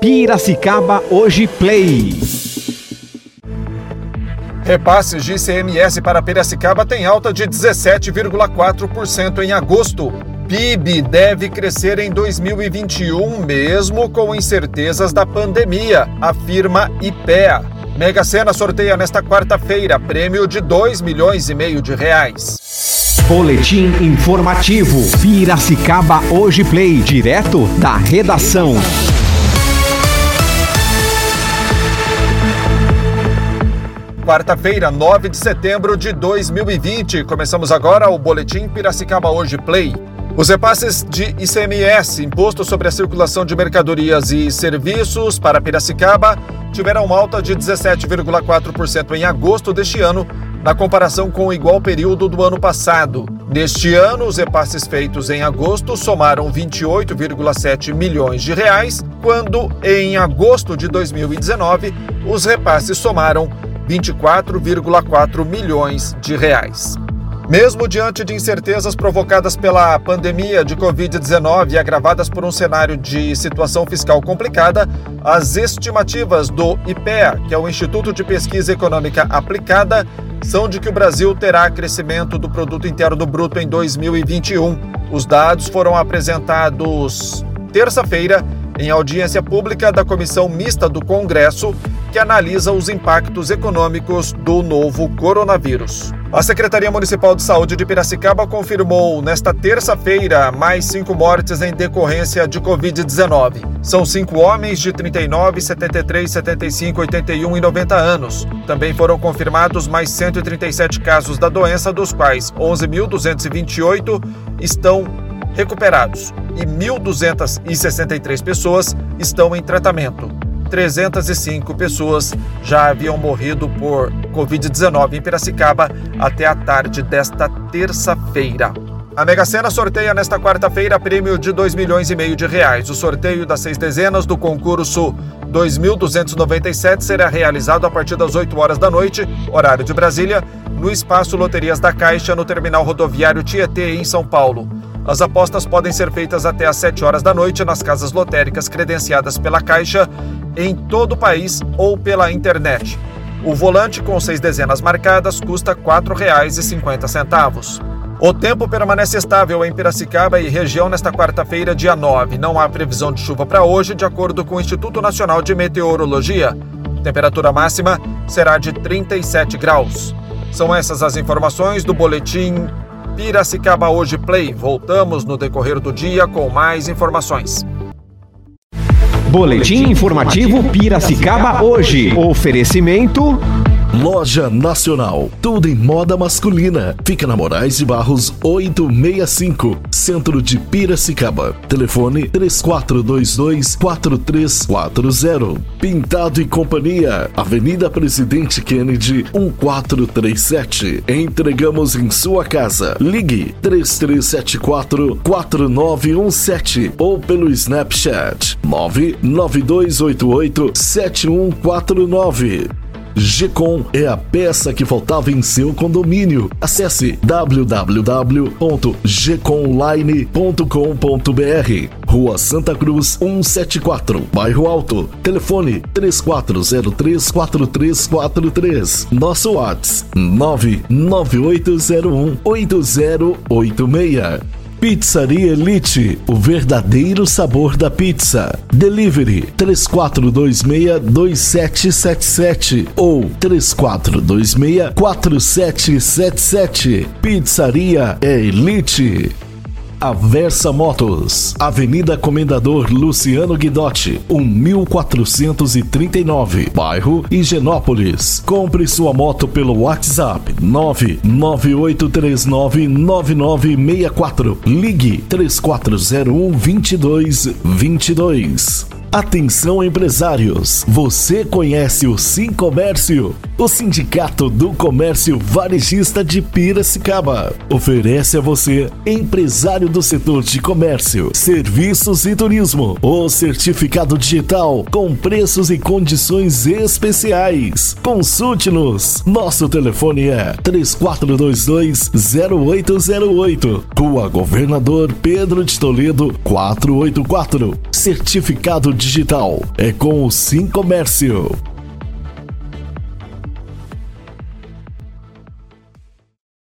Piracicaba Hoje Play. Repasses de ICMS para Piracicaba tem alta de 17,4% em agosto. PIB deve crescer em 2021, mesmo com incertezas da pandemia, afirma IPEA. Mega Sena sorteia nesta quarta-feira prêmio de 2 milhões e meio de reais. Boletim informativo. Piracicaba Hoje Play, direto da redação. Quarta-feira, 9 de setembro de 2020. Começamos agora o Boletim Piracicaba Hoje Play. Os repasses de ICMS, Imposto sobre a Circulação de Mercadorias e Serviços, para Piracicaba, tiveram alta de 17,4% em agosto deste ano, na comparação com o igual período do ano passado. Neste ano, os repasses feitos em agosto somaram 28,7 milhões de reais, quando em agosto de 2019 os repasses somaram 24,4 milhões de reais. Mesmo diante de incertezas provocadas pela pandemia de Covid-19 e agravadas por um cenário de situação fiscal complicada, as estimativas do IPEA, que é o Instituto de Pesquisa Econômica Aplicada, são de que o Brasil terá crescimento do produto interno bruto em 2021. Os dados foram apresentados terça-feira em audiência pública da Comissão Mista do Congresso, que analisa os impactos econômicos do novo coronavírus. A Secretaria Municipal de Saúde de Piracicaba confirmou nesta terça-feira mais cinco mortes em decorrência de Covid-19. São cinco homens de 39, 73, 75, 81 e 90 anos. Também foram confirmados mais 137 casos da doença, dos quais 11.228 estão recuperados e 1.263 pessoas estão em tratamento. 305 pessoas já haviam morrido por Covid-19 em Piracicaba até a tarde desta terça-feira. A Mega Sena sorteia nesta quarta-feira prêmio de 2 milhões e meio de reais. O sorteio das seis dezenas do concurso 2297 será realizado a partir das 8 horas da noite, horário de Brasília, no espaço Loterias da Caixa, no terminal rodoviário Tietê, em São Paulo. As apostas podem ser feitas até às 7 horas da noite nas casas lotéricas credenciadas pela Caixa em todo o país ou pela internet. O volante com seis dezenas marcadas custa R$ 4,50. O tempo permanece estável em Piracicaba e região nesta quarta-feira, dia 9. Não há previsão de chuva para hoje, de acordo com o Instituto Nacional de Meteorologia. Temperatura máxima será de 37 graus. São essas as informações do boletim Piracicaba Hoje Play. Voltamos no decorrer do dia com mais informações. Boletim informativo Piracicaba hoje. Oferecimento Loja Nacional, tudo em moda masculina. Fica na Moraes de Barros 865, centro de Piracicaba. Telefone 3422-4340. Pintado e Companhia, Avenida Presidente Kennedy 1437. Entregamos em sua casa. Ligue 3374-4917 ou pelo Snapchat 99288 7149. Gcom é a peça que faltava em seu condomínio. Acesse www.gconline.com.br. Rua Santa Cruz 174, Bairro Alto. Telefone 34034343. Nosso WhatsApp 99801 8086. Pizzaria Elite, o verdadeiro sabor da pizza. Delivery 3426-2777 ou 3426-4777. Pizzaria é Aversa Motos, Avenida Comendador Luciano Guidotti, 1439, bairro Higienópolis. Compre sua moto pelo WhatsApp 998399964. Ligue 3401 2222. Atenção empresários, você conhece o Sim Comércio? O Sindicato do Comércio Varejista de Piracicaba oferece a você, empresário do setor de comércio, serviços e turismo, o certificado digital com preços e condições especiais. Consulte-nos. Nosso telefone é 3422-0808. Rua Governador Pedro de Toledo 484. Certificado digital é com o Sim Comércio.